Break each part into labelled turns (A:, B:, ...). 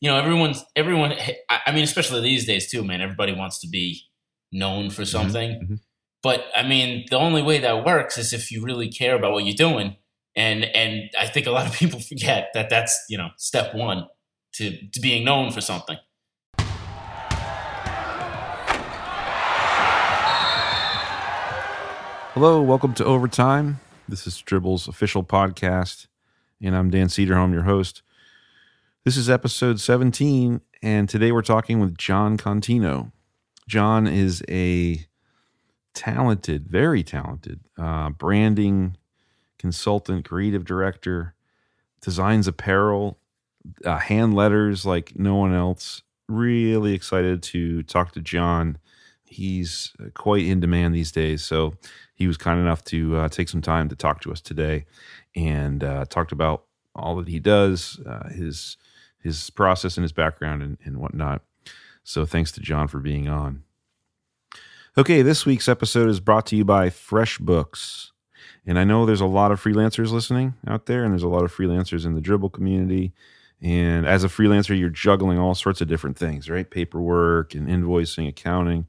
A: you know, everyone's everyone. I mean, especially these days too, man. Everybody wants to be known for mm-hmm. something. Mm-hmm. But I mean, the only way that works is if you really care about what you're doing. And and I think a lot of people forget that that's you know step one to to being known for something.
B: Hello, welcome to Overtime. This is Dribbble's official podcast, and I'm Dan Cederholm, your host. This is episode 17, and today we're talking with Jon Contino. Jon is a talented, very talented uh, branding consultant, creative director, designs apparel, uh, hand letters like no one else. Really excited to talk to Jon. He's quite in demand these days. So he was kind enough to uh, take some time to talk to us today and uh, talked about all that he does, uh, his his process and his background and, and whatnot. So thanks to Jon for being on. Okay, this week's episode is brought to you by FreshBooks. And I know there's a lot of freelancers listening out there, and there's a lot of freelancers in the Dribbble community. And as a freelancer, you're juggling all sorts of different things, right? Paperwork and invoicing, accounting.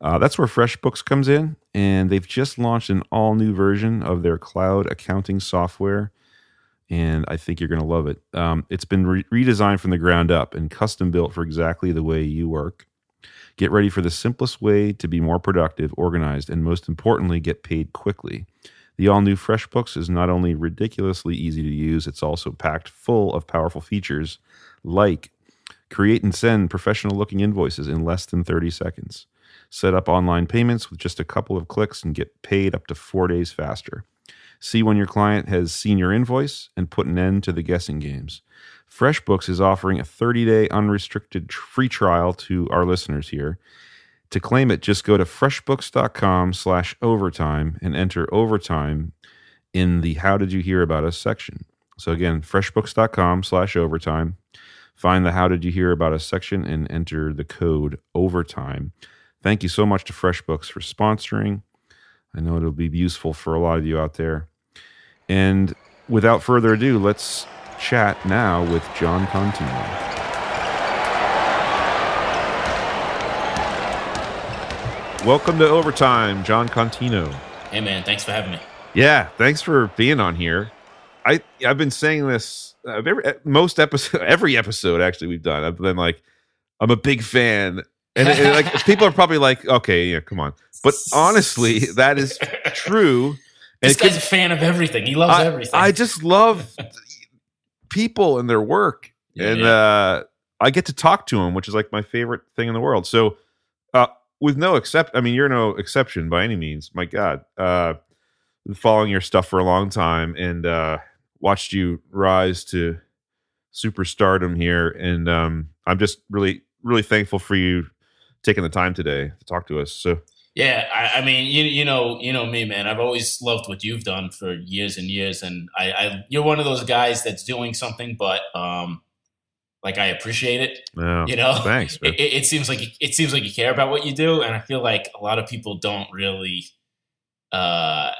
B: Uh, that's where FreshBooks comes in. And they've just launched an all new version of their cloud accounting software and I think you're going to love it. Um, it's been re- redesigned from the ground up and custom built for exactly the way you work. Get ready for the simplest way to be more productive, organized, and most importantly, get paid quickly. The all new FreshBooks is not only ridiculously easy to use, it's also packed full of powerful features like create and send professional looking invoices in less than 30 seconds, set up online payments with just a couple of clicks and get paid up to four days faster See when your client has seen your invoice and put an end to the guessing games. FreshBooks is offering a 30-day unrestricted free trial to our listeners here. To claim it, just go to freshbooks.com slash overtime and enter overtime in the How Did You Hear About Us section. So again, freshbooks.com slash overtime. Find the How Did You Hear About Us section and enter the code overtime. Thank you so much to FreshBooks for sponsoring. I know it'll be useful for a lot of you out there. And without further ado, let's chat now with Jon Contino. Welcome to Overtime, Jon Contino.
A: Hey man, thanks for having me.
B: Yeah, thanks for being on here. I I've been saying this uh, every, most episode, every episode actually we've done. I've been like, I'm a big fan, and, and like people are probably like, okay, yeah, come on. But honestly, that is true.
A: And this guy's could, a fan of everything. He loves
B: I,
A: everything.
B: I just love people and their work, yeah, and yeah. Uh, I get to talk to them, which is like my favorite thing in the world. So, uh, with no except, I mean, you're no exception by any means. My God, uh, following your stuff for a long time and uh, watched you rise to superstardom here, and um, I'm just really, really thankful for you taking the time today to talk to us. So.
A: Yeah, I, I, mean, you you know, you know me, man. I've always loved what you've done for years and years, and I, I you're one of those guys that's doing something, but um, like I appreciate it. You know,
B: thanks.
A: It, it, seems like it seems like you care about what you do, and I feel like a lot of people don't really uh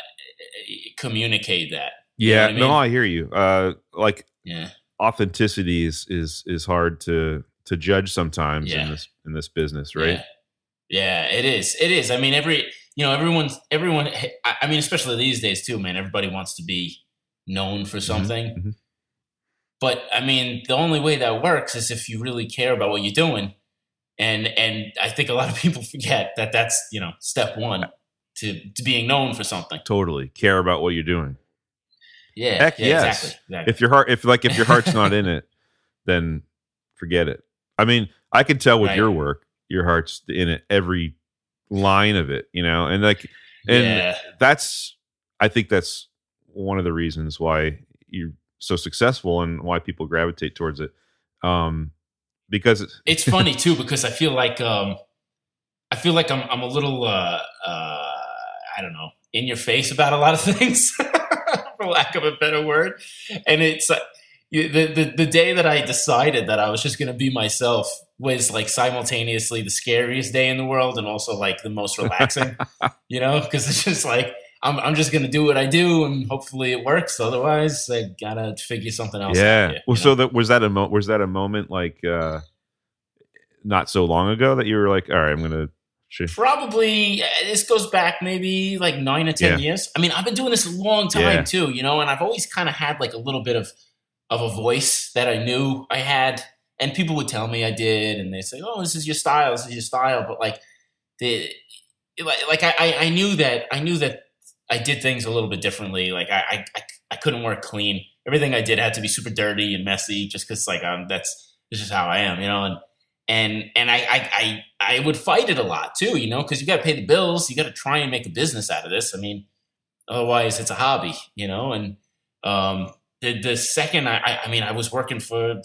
A: communicate that.
B: Yeah, I mean? no, I hear you. Uh, like, yeah, authenticity is is is hard to to judge sometimes yeah. in this in this business, right?
A: Yeah. Yeah, it is. It is. I mean, every you know, everyone's everyone. I mean, especially these days too, man. Everybody wants to be known for mm-hmm, something. Mm-hmm. But I mean, the only way that works is if you really care about what you're doing, and and I think a lot of people forget that that's you know step one to to being known for something.
B: Totally care about what you're doing.
A: Yeah,
B: Heck
A: yeah,
B: yes.
A: Exactly, exactly.
B: If your heart, if like if your heart's not in it, then forget it. I mean, I can tell with right. your work your heart's in it every line of it you know and like and yeah. that's i think that's one of the reasons why you're so successful and why people gravitate towards it um because
A: it's, it's funny too because i feel like um i feel like i'm i'm a little uh uh i don't know in your face about a lot of things for lack of a better word and it's uh, the, the the day that i decided that i was just going to be myself was like simultaneously the scariest day in the world and also like the most relaxing, you know, because it's just like I'm, I'm just gonna do what I do, and hopefully it works. Otherwise, I gotta figure something else.
B: Yeah.
A: out here,
B: well, so
A: know?
B: that was that a mo- was that a moment like uh not so long ago that you were like, all right, I'm gonna. Sh-
A: probably uh, this goes back maybe like nine or ten years. I mean, I've been doing this a long time
B: Yeah.
A: too, you know, and I've always kind of had like a little bit of of a voice that I knew I had, and people would tell me I did, and they say, "Oh, this is your style, this is your style," but like the like, I, I knew that I knew that I did things a little bit differently. Like I I, I, I couldn't work clean. Everything I did had to be super dirty and messy, just because like um that's this is how I am, you know, and and and I I I, I would fight it a lot too, you know, because you got to pay the bills. You got to try and make a business out of this. I mean, otherwise it's a hobby, you know. And um, the the second I I- mean I was working for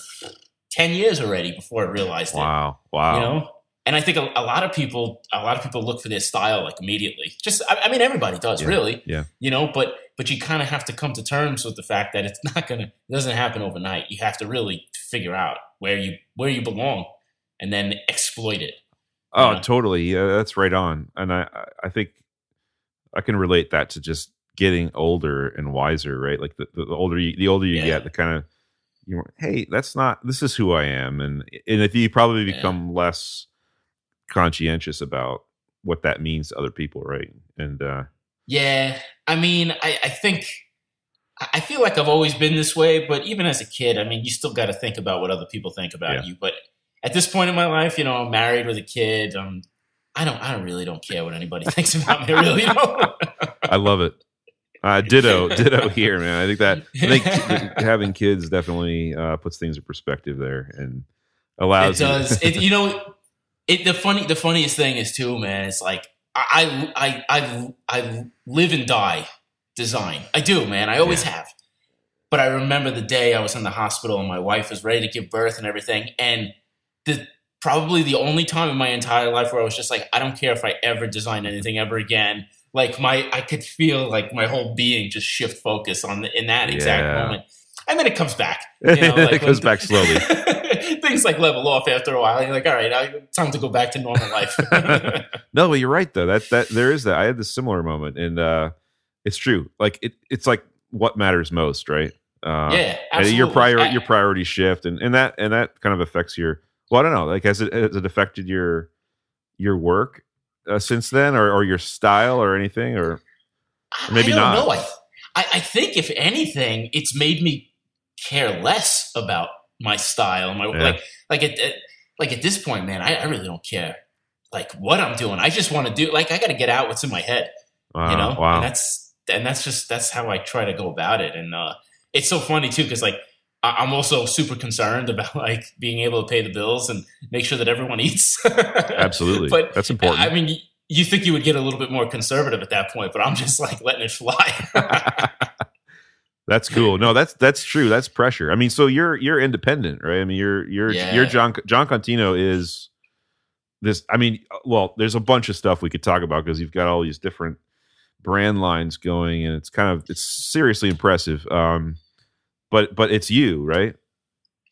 A: ten years already before I realized it,
B: wow, wow.
A: you know. And I think a, a lot of people a lot of people look for their style like immediately. Just I, I mean everybody does
B: Yeah,
A: really,
B: yeah.
A: You know, but but you kind of have to come to terms with the fact that it's not gonna it doesn't happen overnight. You have to really figure out where you where you belong and then exploit it.
B: Oh,
A: Yeah.
B: totally. Yeah, that's right on. And I- I think I can relate that to just getting older and wiser, right? Like the, the, older you, the older you
A: Yeah.
B: get, the kind of you know, hey, that's not. This is who I am, and and if you probably
A: Yeah.
B: become less conscientious about what that means to other people, right? And uh
A: Yeah, I mean, I, I think I I feel like I've always been this way, but even as a kid, I mean, you still got to think about what other people think about
B: Yeah.
A: you. But at this point in my life, you know, I'm married with a kid. Um, I don't, I don't really don't care what anybody thinks about me. Really, you know?
B: I love it. Uh, ditto, ditto here, man. I think that I think having kids definitely uh, puts things in perspective there and allows. you-
A: does. It, you know, it the funny, the funniest thing is too, man. It's like I, I, I, I live and die design. I do, man. I always have. But I remember the day I was in the hospital and my wife was ready to give birth and everything, and the probably the only time in my entire life where I was just like, I don't care if I ever design anything ever again. Like my, I could feel like my whole being just shift focus on the, in that exact
B: Yeah.
A: moment, and then it comes back. You know, like
B: it goes
A: when-
B: back slowly.
A: things like level off after a while. You're like, all right, I, time to go back to normal life.
B: No, but you're right though. That that there is that. I had this similar moment, and uh it's true. Like it, it's like what matters most, right? Uh,
A: yeah, absolutely.
B: your prior your priorities shift, and and that and that kind of affects your. Well, I don't know. Like, has it has it affected your your work uh, since then, or or your style, or anything, or maybe
A: I don't
B: not.
A: Know. I, I, think if anything, it's made me care less about my style. My
B: Yeah.
A: like like at, at like at this point, man, I, I really don't care like what I'm doing. I just want to do like I got to get out what's in my head,
B: Wow,
A: you know.
B: Wow.
A: And that's and that's just that's how I try to go about it. And uh, it's so funny too because like. I'm also super concerned about like being able to pay the bills and make sure that everyone eats.
B: Absolutely,
A: But
B: that's important.
A: I mean, you think you would get a little bit more conservative at that point, but I'm just like letting it fly.
B: That's cool. No, that's that's true. That's pressure. I mean, so you're you're independent, right? I mean, you're you're
A: Yeah.
B: you're Jon Jon Contino is this. I mean, well, there's a bunch of stuff we could talk about because you've got all these different brand lines going, and it's kind of it's seriously impressive. Um, but but it's you, right?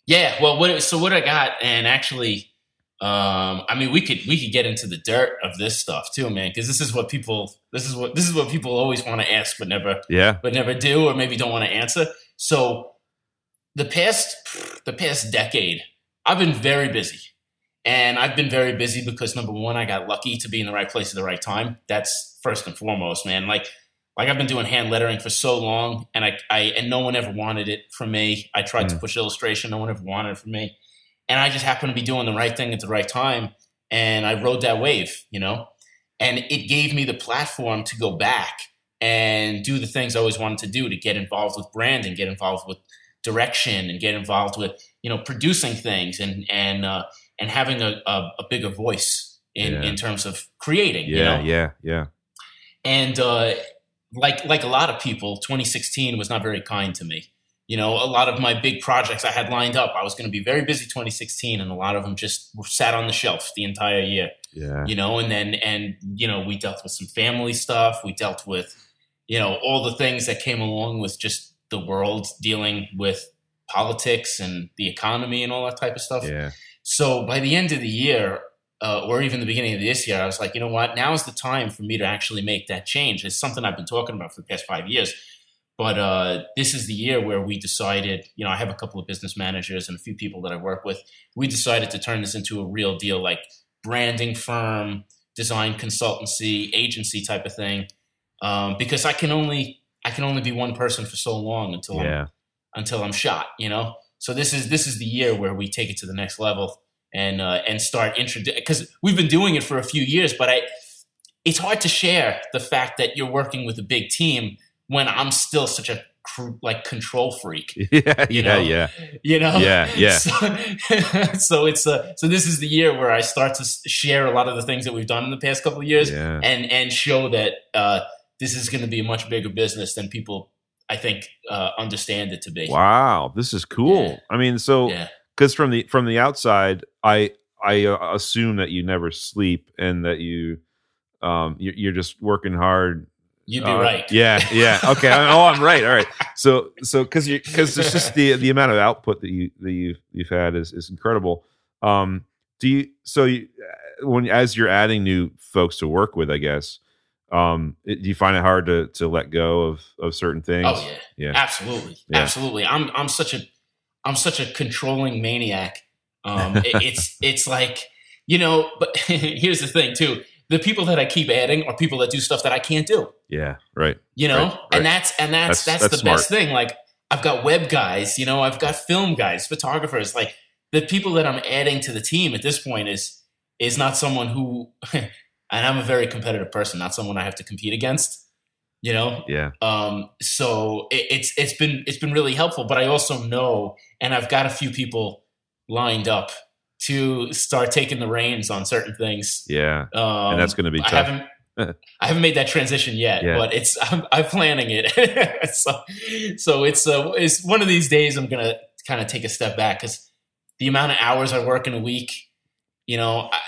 A: yeah. Well, what so what I got, and actually, um, I mean, we could we could get into the dirt of this stuff too, man, because this is what people this is what this is what people always want to ask but never
B: Yeah,
A: but never do or maybe don't want to answer. So the past the past decade, I've been very busy. And I've been very busy because number one, I got lucky to be in the right place at the right time. That's first and foremost, man. Like like I've been doing hand lettering for so long and I, I and no one ever wanted it from me. I tried to
B: Mm.
A: push illustration, no one ever wanted it from me. And I just happened to be doing the right thing at the right time. And I rode that wave, you know? And it gave me the platform to go back and do the things I always wanted to do to get involved with branding, get involved with direction, and get involved with you know producing things and and uh, and having a, a, a bigger voice in,
B: Yeah.
A: in terms of creating.
B: yeah,
A: you know?
B: yeah, yeah.
A: and uh, like like a lot of people, 2016 was not very kind to me. You know, a lot of my big projects I had lined up, I was going to be very busy 2016, and a lot of them just sat on the shelf the entire year
B: Yeah.
A: you know and then and you know we dealt with some family stuff we dealt with you know all the things that came along with just the world dealing with politics and the economy and all that type of stuff
B: Yeah.
A: so by the end of the year uh, or even the beginning of this year, I was like, you know what? Now is the time for me to actually make that change. It's something I've been talking about for the past five years. But uh, this is the year where we decided, you know, I have a couple of business managers and a few people that I work with. We decided to turn this into a real deal, like branding firm, design consultancy, agency type of thing. Um, because I can only I can only be one person for so long until yeah. I'm, until I'm shot, you know. So this is this is the year where we take it to the next level and uh, and start introducing because we've been doing it for a few years, but I it's hard to share the fact that you're working with a big team when I'm still such a like control freak.
B: Yeah, you know? yeah,
A: yeah. You know,
B: yeah, yeah.
A: So, so it's uh, so this is the year where I start to share a lot of the things that we've done in the past couple of years,
B: yeah.
A: and and show that uh, this is going to be a much bigger business than people I think uh, understand it to be.
B: Wow, this is cool. Yeah. I mean, so because from the from the outside, I I uh, assume that you never sleep and that you um you're, you're just working hard
A: You'd be uh, right.
B: Yeah, yeah. Okay. oh, I'm right. All right. So, so because you because it's just the the amount of output that you that you you've had is is incredible. Um, do you so you when as you're adding new folks to work with, I guess, um, it, do you find it hard to to let go of of certain things?
A: Oh yeah, yeah, absolutely, yeah. absolutely. I'm I'm such a I'm such a controlling maniac. Um, it, it's it's like you know, but here's the thing too the people that I keep adding are people that do stuff that I can't do.
B: Yeah, right.
A: You know, right, right. and that's and that's that's, that's, that's the smart. best thing. Like I've got web guys, you know, I've got film guys, photographers. Like the people that I'm adding to the team at this point is is not someone who, and I'm a very competitive person, not someone I have to compete against. You know,
B: yeah.
A: Um, so it, it's it's been it's been really helpful, but I also know, and I've got a few people lined up to start taking the reins on certain things.
B: Yeah, um, and that's going to be tough.
A: I haven't, I haven't made that transition yet, yeah. but it's I'm, I'm planning it. so, so it's uh, it's one of these days I'm going to kind of take a step back because the amount of hours I work in a week, you know. I,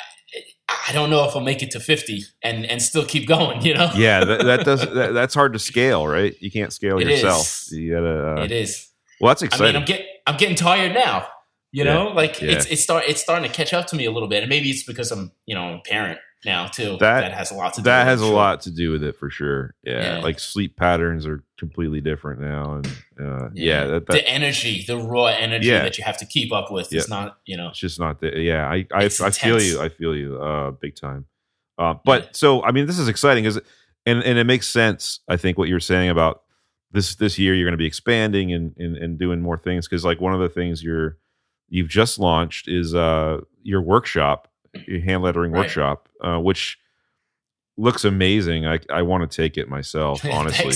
A: I don't know if I'll make it to 50 and, and still keep going, you know?
B: yeah, that, that does, that, that's hard to scale, right? You can't scale it yourself. Is. You gotta, uh,
A: it is.
B: Well, that's exciting. I mean,
A: I'm getting, I'm getting tired now. You know, like yeah. it's it's start it's starting to catch up to me a little bit, and maybe it's because I'm you know a parent now too.
B: That,
A: that has a lot to
B: do that has a sure. lot to do with it for sure. Yeah. yeah. like sleep patterns are completely different now, and uh, yeah, that, that,
A: the energy, the raw energy that you have to keep up with is not you know
B: it's just not the yeah. I I, I feel you. I feel you. Uh, big time. Uh, but so I mean, this is exciting because and and it makes sense. I think what you're saying about this this year you're going to be expanding and and, and doing more things because like one of the things you're you've just launched is uh, your workshop, hand lettering right. workshop, uh, which looks amazing. I I want to take it myself, honestly,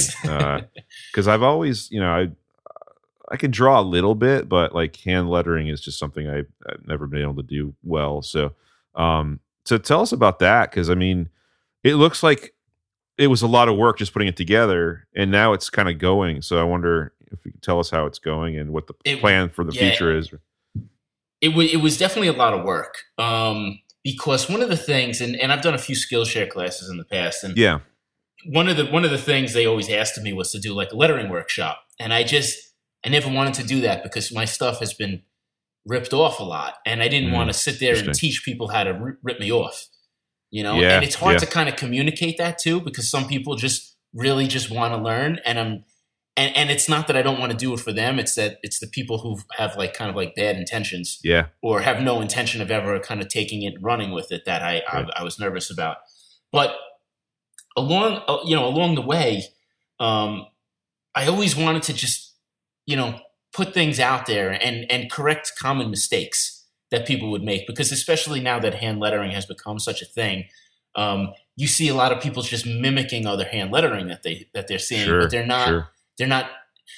B: because uh, I've always, you know, I I can draw a little bit, but like hand lettering is just something I, have never been able to do well. So, um, so tell us about that because I mean, it looks like it was a lot of work just putting it together, and now it's kind of going. So I wonder if you can tell us how it's going and what the it, plan for the yeah, future is
A: it was it was definitely a lot of work um, because one of the things, and, and I've done a few Skillshare classes in the past, and
B: yeah,
A: one of the one of the things they always asked of me was to do like a lettering workshop, and I just I never wanted to do that because my stuff has been ripped off a lot, and I didn't mm, want to sit there and teach people how to rip me off, you know.
B: Yeah,
A: and it's hard
B: yeah.
A: to kind of communicate that too because some people just really just want to learn, and I'm and and it's not that I don't want to do it for them. It's that it's the people who have like kind of like bad intentions,
B: yeah,
A: or have no intention of ever kind of taking it and running with it that I right. I, I, was nervous about. But along uh, you know along the way, um, I always wanted to just you know put things out there and and correct common mistakes that people would make because especially now that hand lettering has become such a thing. Um, you see a lot of people just mimicking other hand lettering that they that they're seeing,
B: sure,
A: but they're not
B: sure
A: they're not,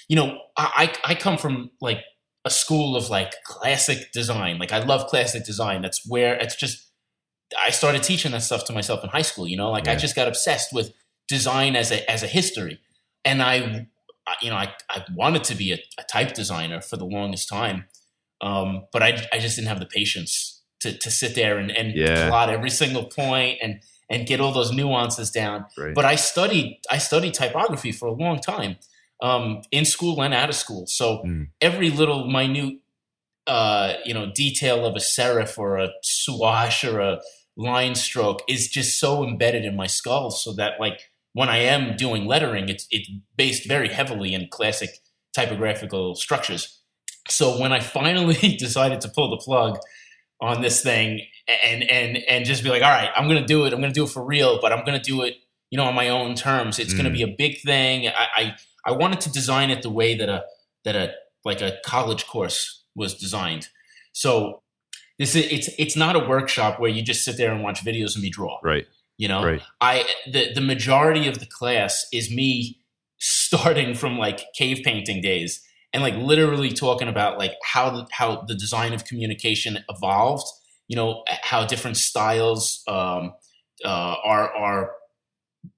A: you know, I, I come from like a school of like classic design. Like I love classic design. That's where it's just, I started teaching that stuff to myself in high school, you know, like yeah. I just got obsessed with design as a, as a history. And I, you know, I, I wanted to be a, a type designer for the longest time. Um, but I, I just didn't have the patience to, to sit there and, and
B: yeah.
A: plot every single point and, and get all those nuances down.
B: Right.
A: But I studied, I studied typography for a long time um, in school and out of school. So mm. every little minute, uh, you know, detail of a serif or a swash or a line stroke is just so embedded in my skull so that like when I am doing lettering, it's it's based very heavily in classic typographical structures. So when I finally decided to pull the plug on this thing and and and just be like, all right, I'm gonna do it. I'm gonna do it for real, but I'm gonna do it, you know, on my own terms. It's mm. gonna be a big thing. I, I I wanted to design it the way that a that a like a college course was designed. So this is it's it's not a workshop where you just sit there and watch videos and me draw.
B: Right.
A: You know,
B: right.
A: I the the majority of the class is me starting from like cave painting days and like literally talking about like how the, how the design of communication evolved. You know, how different styles um, uh, are are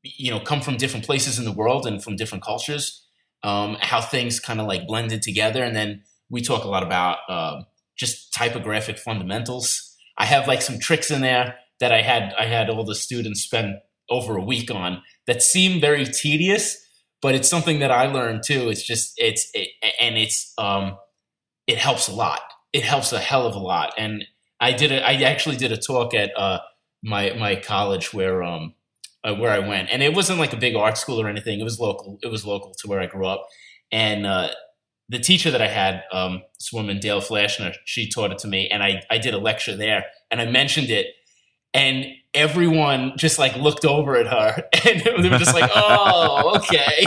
A: you know come from different places in the world and from different cultures. Um, how things kind of like blended together, and then we talk a lot about uh, just typographic fundamentals. I have like some tricks in there that I had I had all the students spend over a week on that seem very tedious, but it's something that I learned too. It's just it's it, and it's um it helps a lot. It helps a hell of a lot. And I did it. I actually did a talk at uh, my my college where um uh, where I went, and it wasn't like a big art school or anything. It was local. It was local to where I grew up, and uh, the teacher that I had, um, this woman Dale Flashner, she taught it to me, and I I did a lecture there, and I mentioned it, and everyone just like looked over at her, and they were just like, "Oh, okay."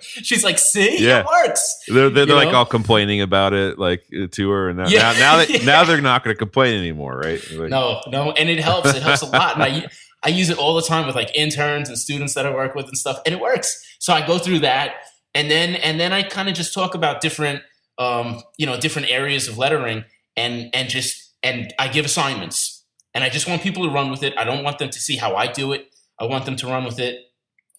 A: She's like, "See, yeah. it works."
B: They're they're, they're like all complaining about it, like to her, and now yeah. now, now, that, yeah. now they're not going to complain anymore, right? Like,
A: no, no, and it helps. It helps a lot, and I. I use it all the time with like interns and students that I work with and stuff, and it works. So I go through that, and then and then I kind of just talk about different um, you know different areas of lettering and and just and I give assignments and I just want people to run with it. I don't want them to see how I do it. I want them to run with it.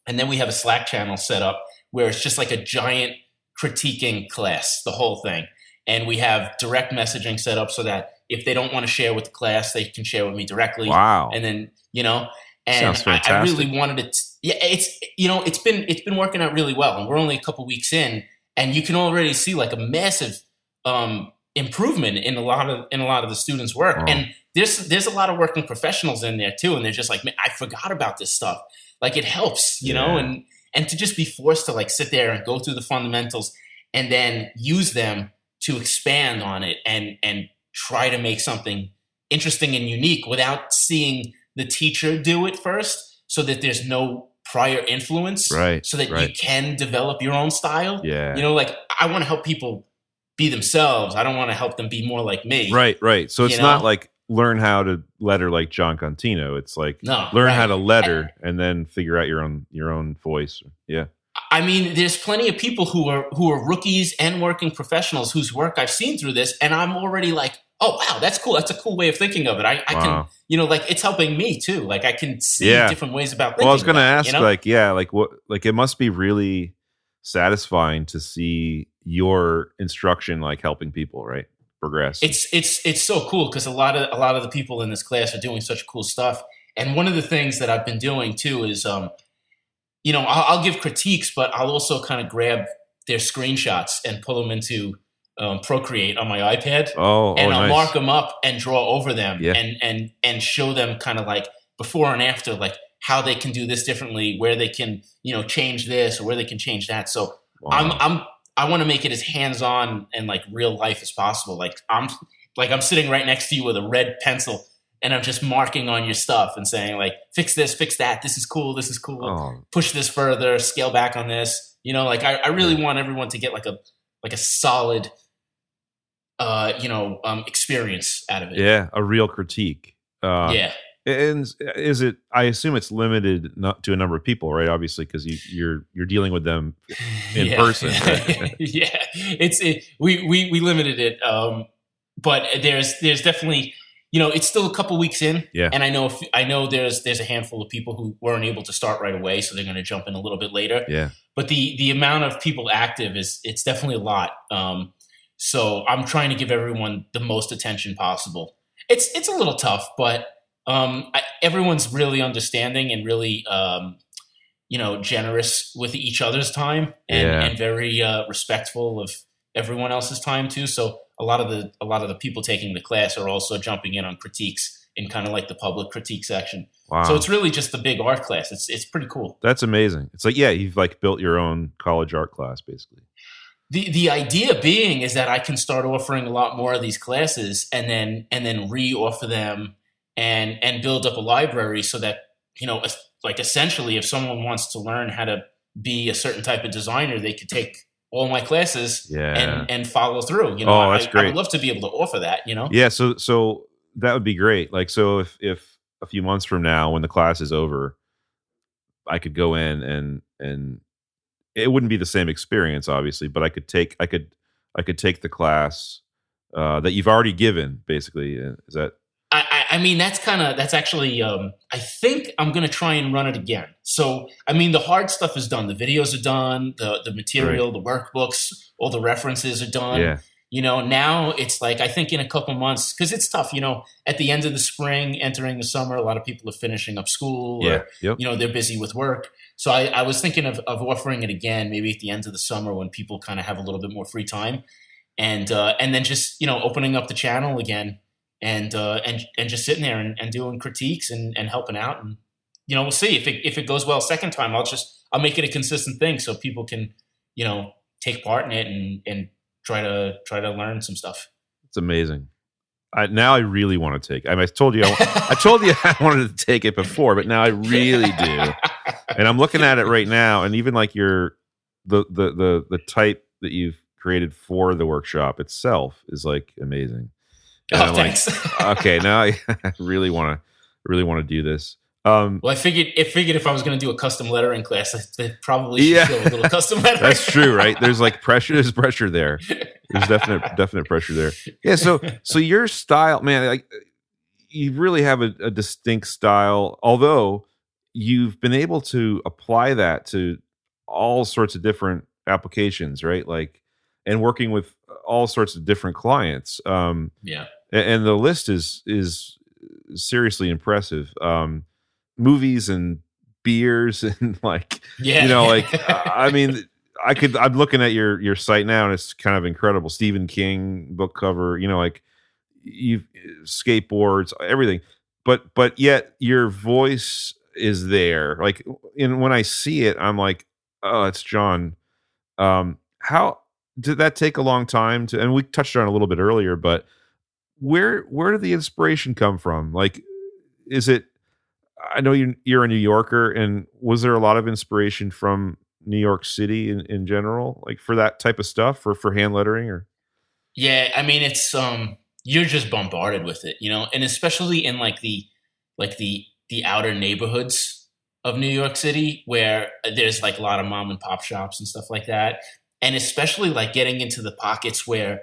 A: And then we have a Slack channel set up where it's just like a giant critiquing class, the whole thing. And we have direct messaging set up so that if they don't want to share with the class, they can share with me directly.
B: Wow.
A: And then, you know, and I, I, really wanted it. To, yeah, it's you know it's been it's been working out really well, and we're only a couple weeks in, and you can already see like a massive um, improvement in a lot of in a lot of the students' work. Oh. And there's there's a lot of working professionals in there too, and they're just like, man, I forgot about this stuff. Like it helps, you yeah. know, and and to just be forced to like sit there and go through the fundamentals and then use them to expand on it and and try to make something interesting and unique without seeing the teacher do it first so that there's no prior influence
B: right
A: so that
B: right.
A: you can develop your own style.
B: Yeah.
A: You know like i want to help people be themselves. I don't want to help them be more like me.
B: Right right. So it's know? not like learn how to letter like jon contino. It's like
A: no,
B: learn right. how to letter and then figure out your own your own voice. Yeah.
A: I mean, there's plenty of people who are who are rookies and working professionals whose work I've seen through this, and I'm already like, oh wow, that's cool. That's a cool way of thinking of it. I, I wow. can, you know, like it's helping me too. Like I can see yeah. different ways about.
B: Well, I was going
A: to
B: ask,
A: you know?
B: like, yeah, like what, like it must be really satisfying to see your instruction like helping people, right? Progress.
A: It's it's it's so cool because a lot of a lot of the people in this class are doing such cool stuff. And one of the things that I've been doing too is, um, you know, I'll, I'll give critiques, but I'll also kind of grab their screenshots and pull them into um, Procreate on my iPad.
B: Oh,
A: and
B: oh,
A: I'll
B: nice.
A: mark them up and draw over them
B: yeah.
A: and and and show them kind of like before and after, like how they can do this differently, where they can you know change this or where they can change that. So wow. I'm I'm I want to make it as hands on and like real life as possible. Like I'm like I'm sitting right next to you with a red pencil and I'm just marking on your stuff and saying like fix this, fix that. This is cool. This is cool.
B: Oh.
A: Push this further. Scale back on this. You know, like I, I really want everyone to get like a like a solid uh, you know, um, experience out of it.
B: Yeah, a real critique. Uh,
A: yeah.
B: And is it? I assume it's limited not to a number of people, right? Obviously, because you, you're you're dealing with them in
A: yeah.
B: person.
A: yeah, it's it, we we we limited it, um, but there's there's definitely you know it's still a couple weeks in,
B: yeah.
A: And I know if, I know there's there's a handful of people who weren't able to start right away, so they're going to jump in a little bit later.
B: Yeah.
A: But the the amount of people active is it's definitely a lot. Um, so I'm trying to give everyone the most attention possible. It's it's a little tough, but um, I, everyone's really understanding and really um, you know generous with each other's time and,
B: yeah.
A: and very uh, respectful of everyone else's time too. So a lot of the a lot of the people taking the class are also jumping in on critiques in kind of like the public critique section.
B: Wow.
A: So it's really just a big art class. It's it's pretty cool.
B: That's amazing. It's like yeah, you've like built your own college art class basically.
A: The the idea being is that I can start offering a lot more of these classes and then and then re-offer them and and build up a library so that you know like essentially if someone wants to learn how to be a certain type of designer, they could take all my classes
B: Yeah.
A: and and follow through. You know,
B: Oh, that's
A: I, I would love to be able to offer that. You know,
B: Yeah, so so that would be great. Like so if if a few months from now when the class is over, I could go in and and it wouldn't be the same experience obviously, but I could take I could I could take the class uh that you've already given basically. Uh, Is that
A: I, I, mean that's kind of that's actually um, I think I'm gonna try and run it again. So I mean the hard stuff is done. The videos are done. The the material, the workbooks, all the references are done.
B: yeah.
A: You know, now it's like I think in a couple months because it's tough. You know, at the end of the spring, entering the summer, a lot of people are finishing up school.
B: Yeah.
A: Or,
B: Yep.
A: you know, they're busy with work. So I, I was thinking of, of offering it again, maybe at the end of the summer when people kind of have a little bit more free time, and uh, and then just you know opening up the channel again and uh, and and just sitting there and, and doing critiques and, and helping out and you know we'll see if it if it goes well second time I'll just I'll make it a consistent thing so people can you know take part in it and and try to try to learn some stuff.
B: It's amazing. I, now I really want to take. I, mean, I told you, I, I told you I wanted to take it before, but now I really do. And I'm looking at it right now, and even like your the the the the type that you've created for the workshop itself is like amazing. And
A: oh,
B: I'm like,
A: thanks.
B: okay, now I, I really want to really want to do this. Um,
A: well, I figured figured if I was going to do a custom lettering class, I I probably should
B: Yeah.
A: a little custom lettering.
B: That's true, right? There's like pressure. There's pressure there. There's definite definite pressure there. Yeah. So so your style, man, like you really have a, a distinct style. Although you've been able to apply that to all sorts of different applications, right? Like and working with all sorts of different clients. Um,
A: yeah.
B: and, and the list is is seriously impressive. Um, movies and beers and like
A: Yeah.
B: you know like i mean i could i'm looking at your your site now and it's kind of incredible. Stephen king book cover you know like you skateboards everything. But but yet your voice is there. Like and when i see it i'm like oh it's jon. Um how did that take a long time to and we touched on a little bit earlier but where where did the inspiration come from? Like is it I know you, you're a New Yorker, and was there a lot of inspiration from New York City in, in general, like for that type of stuff, for for hand lettering, or
A: Yeah, I mean it's um you're just bombarded with it, you know, and especially in like the like the the outer neighborhoods of New York City where there's like a lot of mom and pop shops and stuff like that. And especially like getting into the pockets where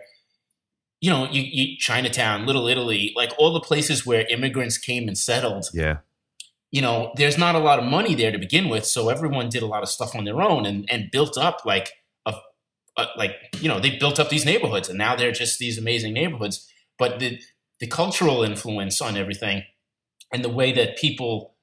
A: you know, you, you Chinatown, Little Italy, like all the places where immigrants came and settled,
B: yeah,
A: you know, there's not a lot of money there to begin with, so everyone did a lot of stuff on their own and and built up like a, a like you know they built up these neighborhoods and now they're just these amazing neighborhoods. But the the cultural influence on everything and the way that people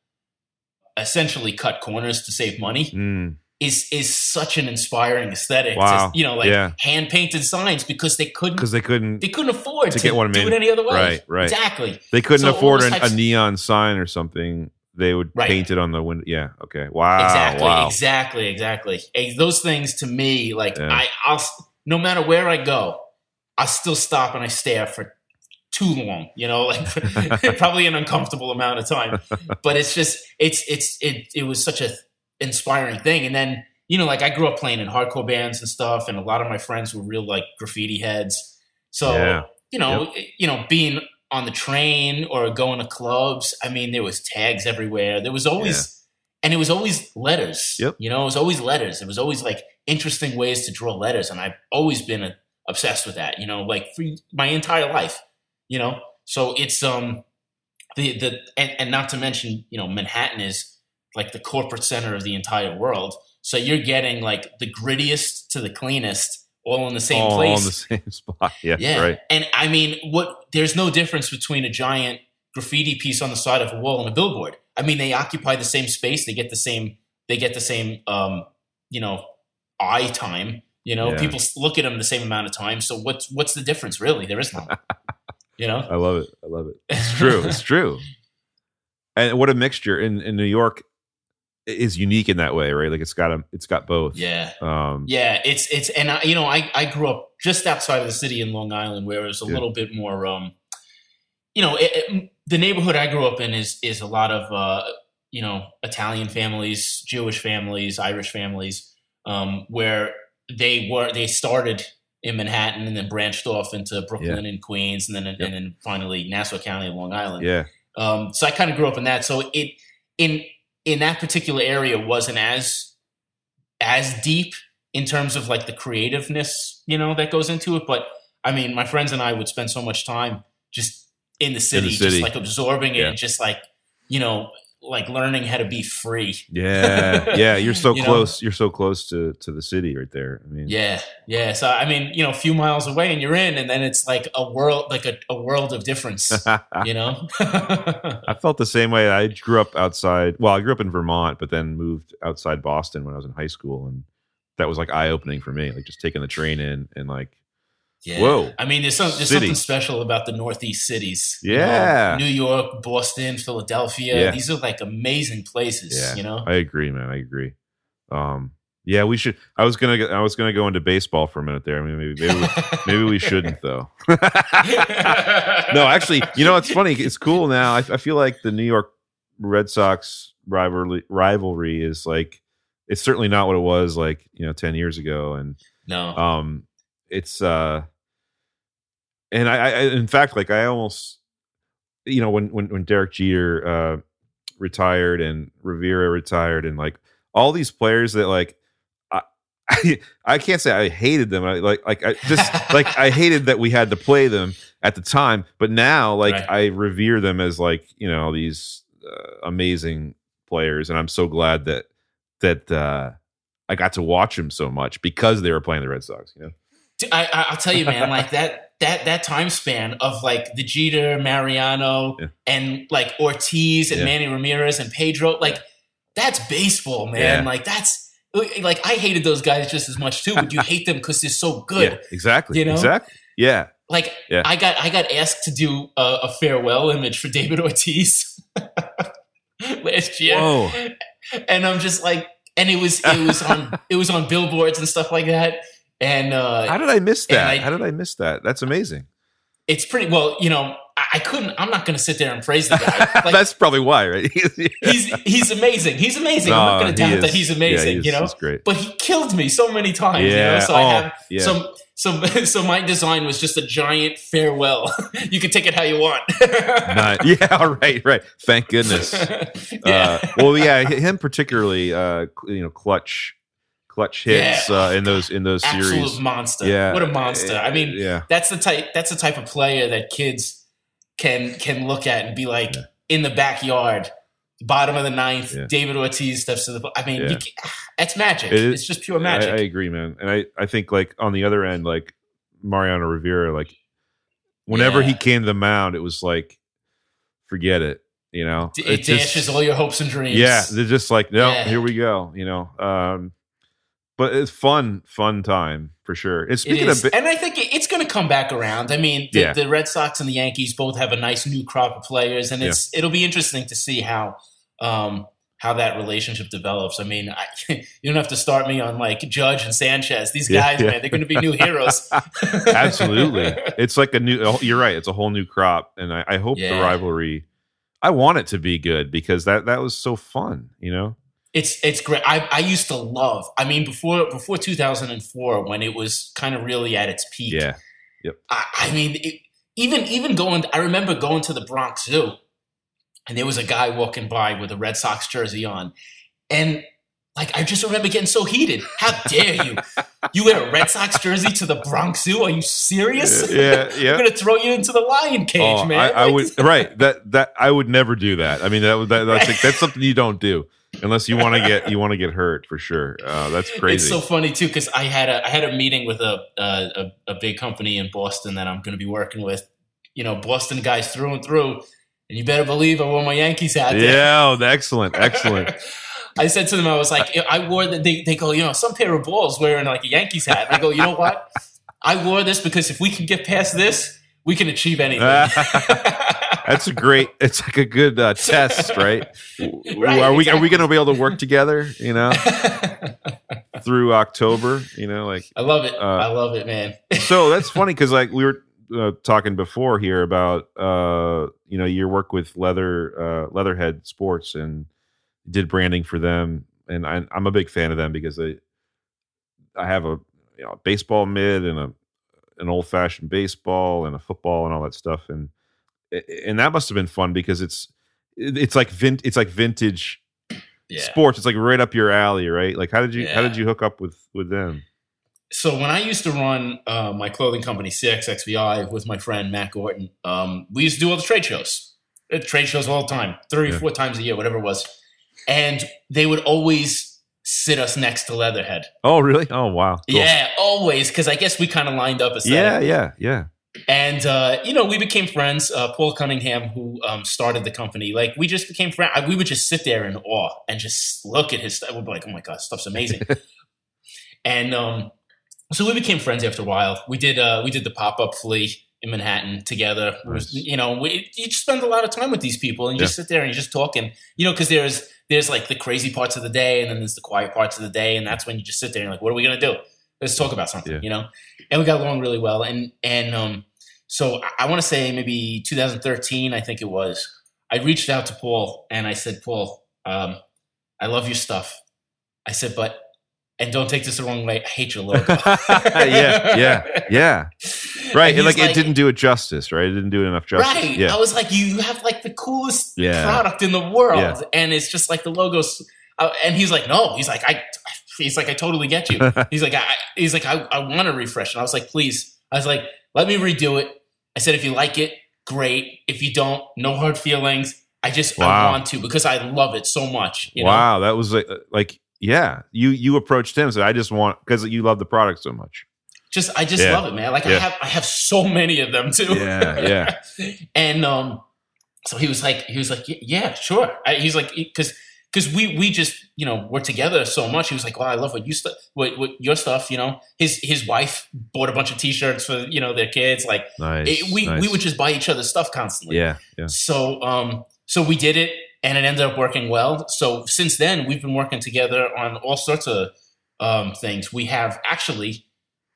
A: essentially cut corners to save money
B: mm,
A: is is such an inspiring aesthetic.
B: Wow.
A: To, you know, like
B: Yeah.
A: hand painted signs because they couldn't
B: because they couldn't
A: they couldn't afford
B: To
A: to,
B: get one
A: do
B: made.
A: it any other way.
B: Right, right.
A: Exactly.
B: they couldn't
A: So
B: afford an, a neon sign or something. They would
A: Right.
B: paint it on the window. Yeah, okay, wow,
A: exactly,
B: wow,
A: exactly, exactly. Those things to me, like
B: Yeah.
A: I, I'll no matter where I go, I still stop and I stare for too long. You know, like probably an uncomfortable amount of time. But it's just it's it's it it was such a inspiring thing. And then you know, like I grew up playing in hardcore bands and stuff, and a lot of my friends were real like graffiti heads. So
B: Yeah.
A: you know, you know, being on the train or going to clubs, I mean, there was tags everywhere. There was always, and it was always letters.
B: Yep.
A: You know, it was always letters. It was always like interesting ways to draw letters, and I've always been uh obsessed with that. You know, like for my entire life. You know, so it's um the the and, and not to mention, you know, Manhattan is like the corporate center of the entire world. So you're getting like the grittiest to the cleanest all in the same
B: all
A: place.
B: in the same spot. Yeah,
A: Yeah.
B: right.
A: And I mean, what there's no difference between a giant graffiti piece on the side of a wall and a billboard. I mean, they occupy the same space. They get the same. They get the same. Um, you know, eye time. You know,
B: Yeah.
A: people look at them the same amount of time. So what's what's the difference really? There is none. You know,
B: I love it. I love it. It's true. it's true. And what a mixture in in New York is unique in that way, right? Like it's got a, it's got both.
A: Yeah.
B: Um,
A: yeah. It's it's and I, you know I I grew up just outside of the city in Long Island where it was a
B: Yeah.
A: little bit more um, you know, it, it- the neighborhood I grew up in is is a lot of uh, you know Italian families, Jewish families, Irish families, um, where they were they started in Manhattan and then branched off into Brooklyn and Queens and then and then finally Nassau County Long Island.
B: yeah.
A: Um, so I kind of grew up in that. So it in in that particular area wasn't as as deep in terms of like the creativeness, you know, that goes into it. But I mean, my friends and I would spend so much time just in the city,
B: city.
A: just like absorbing it,
B: Yeah.
A: and just like you know, like learning how to be free.
B: Yeah. Yeah. You're so
A: You know?
B: close. You're so close to to the city right there. I mean,
A: Yeah, yeah. So I mean, you know, a few miles away and you're in, and then it's like a world, like a, a world of difference. you know.
B: I felt the same way. I grew up outside. Well, I grew up in Vermont, but then moved outside Boston when I was in high school, and that was like eye opening for me. Like just taking the train in and like,
A: Yeah.
B: Whoa.
A: I mean, there's, some, there's something special about the Northeast cities. you know?
B: Yeah.
A: New York, Boston, Philadelphia.
B: Yeah.
A: These are like amazing places,
B: Yeah.
A: you know?
B: I agree, man. I agree. Um, yeah, we should. I was gonna. I was gonna go into baseball for a minute there. I mean, maybe maybe we, maybe we shouldn't though. no, actually, you know, it's funny. It's cool now. I, I feel like the New York Red Sox rivalry rivalry is like it's certainly not what it was like you know ten years ago, and
A: no.
B: um, it's uh, and I, I in fact like I almost you know when when when Derek Jeter uh retired and Rivera retired and like all these players that like. I, I, can't say I hated them. I like like I just like I hated that we had to play them at the time, but now like
A: Right.
B: I revere them as like you know these uh, amazing players, and I'm so glad that that uh, I got to watch them so much because they were playing the Red Sox. You know,
A: I, I'll tell you, man, like that that that time span of like the Jeter, Mariano,
B: Yeah.
A: and like Ortiz and
B: Yeah.
A: Manny Ramirez and Pedro, like that's baseball, man.
B: Yeah.
A: Like that's like I hated those guys just as much too, but you hate them because they're so good.
B: yeah, exactly,
A: You know?
B: exactly, yeah,
A: Like. I got I got asked to do a, a farewell image for David Ortiz last year,
B: Whoa.
A: and I'm just like, and it was it was on it was on billboards and stuff like that, and uh,
B: How did I miss that?
A: I-
B: How did I miss that? That's amazing.
A: it's pretty well, you know. I, I couldn't. I'm not going to sit there and praise the guy. Like,
B: That's probably why, right?
A: he's he's amazing. He's amazing. I'm not going to
B: he
A: doubt that
B: is.
A: he's
B: Yeah,
A: amazing.
B: he's-
A: you know,
B: great.
A: but he killed me so many times. You
B: Yeah.
A: know? So
B: Oh,
A: I have
B: yeah.
A: some. So, so my design was just a giant farewell. you can take it how you want.
B: Not- yeah, right, right. Thank goodness.
A: yeah.
B: Uh, well, yeah, him particularly. Uh, you know, clutch, clutch hits
A: Yeah.
B: uh, in those in those series.
A: Absolute
B: series.
A: monster.
B: Yeah,
A: What a monster. I mean,
B: yeah,
A: that's the type. That's the type of player that kids can can look at and be like
B: Yeah.
A: in the backyard, bottom of the ninth.
B: Yeah.
A: David Ortiz steps to the. I mean, can, that's magic.
B: It is-
A: it's just pure magic.
B: I agree, man. And I, I think like on the other end, like Mariano Rivera, like whenever he came to the mound, it was like, forget it. You know, It just-
A: dashes all your hopes and dreams.
B: Yeah, they're just like, no,
A: Yeah.
B: here we go. You know, um, but it's fun, fun time for sure. And speaking of,
A: and I think it's going to come back around. I mean, the,
B: Yeah.
A: the Red Sox and the Yankees both have a nice new crop of players, and it's it'll be interesting to see how um, how that relationship develops. I mean, I, you don't have to start me on like Judge and Sanchez. These guys,
B: yeah.
A: man, they're going to be new heroes.
B: absolutely, it's like a new. You're right. It's a whole new crop, and I, I hope the rivalry. I want it to be good because that that was so fun. You know,
A: It's it's great. I, I used to love. I mean, before before 2004, when it was kind of really at its peak.
B: yeah,
A: I, I mean, it, even even going. I remember going to the Bronx Zoo, and there was a guy walking by with a Red Sox jersey on, and like I just remember getting so heated. How dare you? You wear a Red Sox jersey to the Bronx Zoo? Are you serious?
B: yeah, yeah.
A: I'm gonna throw you into the lion cage,
B: Oh,
A: man.
B: I, I
A: Like-
B: would right that that I would never do that. I mean that, that that's that's something you don't do unless you want to get you want to get hurt for sure. Uh, that's crazy.
A: It's so funny too because I had a I had a meeting with a, a a big company in Boston that I'm going to be working with. You know, Boston guys through and through, and you better believe I wore my Yankees hat.
B: yeah, oh, excellent, excellent.
A: I said to them, I was like, I wore the, they, they go, you know, some pair of balls wearing like a Yankees hat. And I go, you know what? I wore this because if we can get past this, we can achieve anything.
B: That's a great. It's like a good uh, test, right?
A: Right,
B: are we are we going to be able to work together? You know, through October. You know, like
A: I love it.
B: Uh,
A: I love it, man.
B: so that's funny because like we were uh, talking before here about uh you know your work with leather uh leatherhead sports and did branding for them and I, i'm a big fan of them because they i have a you know a baseball mid and a an old fashioned baseball and a football and all that stuff and and that must have been fun because it's it's like vin- it's like vintage
A: yeah.
B: sports it's like right up your alley right like how did you how did you hook up with with them
A: So when I used to run uh, my clothing company CXXVI with my friend Matt Gordon, um, we used to do all the trade shows, Uh, trade shows all the time, three
B: Yeah.
A: or four times a year, whatever it was, and they would always sit us next to Leatherhead.
B: oh really oh wow Cool.
A: Yeah, always, because I guess we kind of lined up a set.
B: yeah yeah yeah
A: And uh, you know, we became friends. Uh, Paul Cunningham, who um, started the company, like we just became friends. We would just sit there in awe and just look at his stuff. We'd be like, "Oh my god, stuff's amazing!" and um, so we became friends after a while. We did uh, we did the pop up flea in Manhattan together.
B: Nice.
A: you know, we, you just spend a lot of time with these people, and you just sit there and you just talk, and you know, because there's there's like the crazy parts of the day, and then there's the quiet parts of the day, and that's when you just sit there and you're like, what are we gonna do? Let's talk about something,
B: Yeah.
A: you know. And we got along really well, and and um, so I, I want to say maybe 2013, I think it was. I reached out to Paul and I said, Paul, um, I love your stuff. I said, but and don't take this the wrong way. I hate your logo.
B: yeah, yeah, yeah. Right.
A: And
B: like, it didn't do it justice, right? It didn't do it enough justice.
A: Right.
B: Yeah.
A: I was like, you have like the coolest
B: Yeah.
A: product in the world,
B: Yeah.
A: and it's just like the logos. Uh, and he's like, no. He's like, I. He's like, I totally get you. He's like, I. He's like, I. I want to refresh. And I was like, please. I was like, let me redo it. I said, if you like it, great. If you don't, no hard feelings. I just
B: Wow.
A: I want to because I love it so much. You know?
B: wow. That was like, like, yeah. You you approached him, so I just want because you love the product so much.
A: Just I just
B: Yeah.
A: love it, man. Like I have I have so many of them too.
B: Yeah, yeah.
A: and um, so he was like he was like yeah sure. I, he's like because because we we just you know we're together so much. He was like, well, I love what you stu- what, what your stuff. You know, his his wife bought a bunch of T-shirts for you know their kids. Like
B: Nice.
A: it, we
B: nice.
A: we would just buy each other stuff constantly.
B: Yeah, yeah.
A: So um so we did it and it ended up working well. So since then we've been working together on all sorts of um things. We have actually